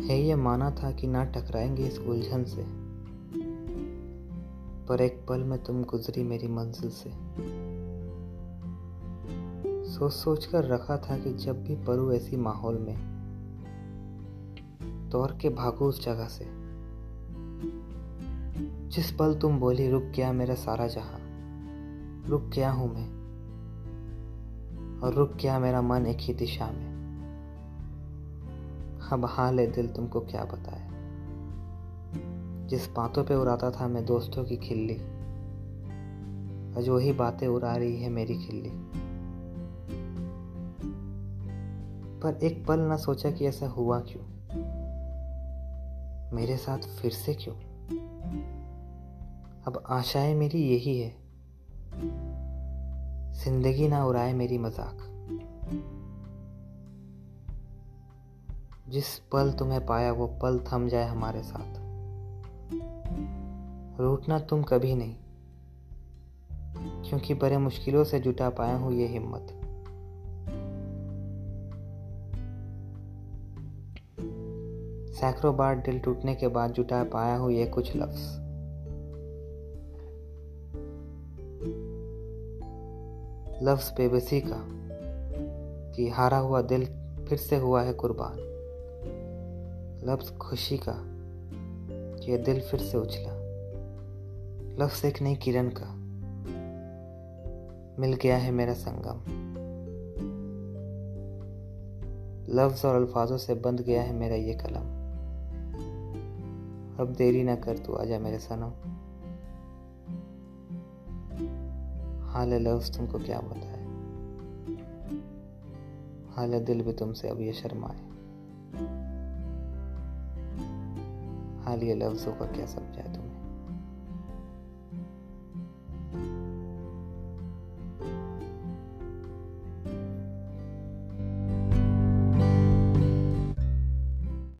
है ये माना था कि ना टकराएँगे इस उलझन से। पर एक पल में तुम गुजरी मेरी मंजिल से। सोच सोच कर रखा था कि जब भी परू ऐसी माहौल में तौर के भागो उस जगह से। जिस पल तुम बोली, रुक गया मेरा सारा जहाँ, रुक गया हूँ मैं, और रुक गया मेरा मन एक ही दिशा में। अब हाल है दिल तुमको क्या बताए। जिस बातों पे उड़ाता था मैं दोस्तों की खिल्ली, आज वही बातें उड़ा रही है मेरी खिल्ली। पर एक पल ना सोचा कि ऐसा हुआ क्यों? मेरे साथ फिर से क्यों? अब आशाएँ मेरी यही है। ज़िंदगी ना उड़ाए मेरी मज़ाक। जिस पल तुम्हें पाया वो पल थम जाए हमारे साथ। रूठना तुम कभी नहीं, क्योंकि बड़े मुश्किलों से जुटा पाया हूँ ये हिम्मत। सैकड़ों बार दिल टूटने के बाद जुटा पाया हूँ ये कुछ लफ्ज। लफ्ज बेबसी का, कि हारा हुआ दिल फिर से हुआ है कुर्बान। लफ्ज खुशी का यह दिल फिर से उछला। लफ्ज एक नई किरण का, मिल गया है मेरा संगम। लफ्ज और अल्फाजों से बंध गया है मेरा ये कलम। अब देरी ना कर, तू आजा मेरे सनम। हाल लफ्ज तुमको क्या बताए। हाल दिल भी तुमसे अब ये शर्माए। हाल ये लफ्जों का क्या समझा तुम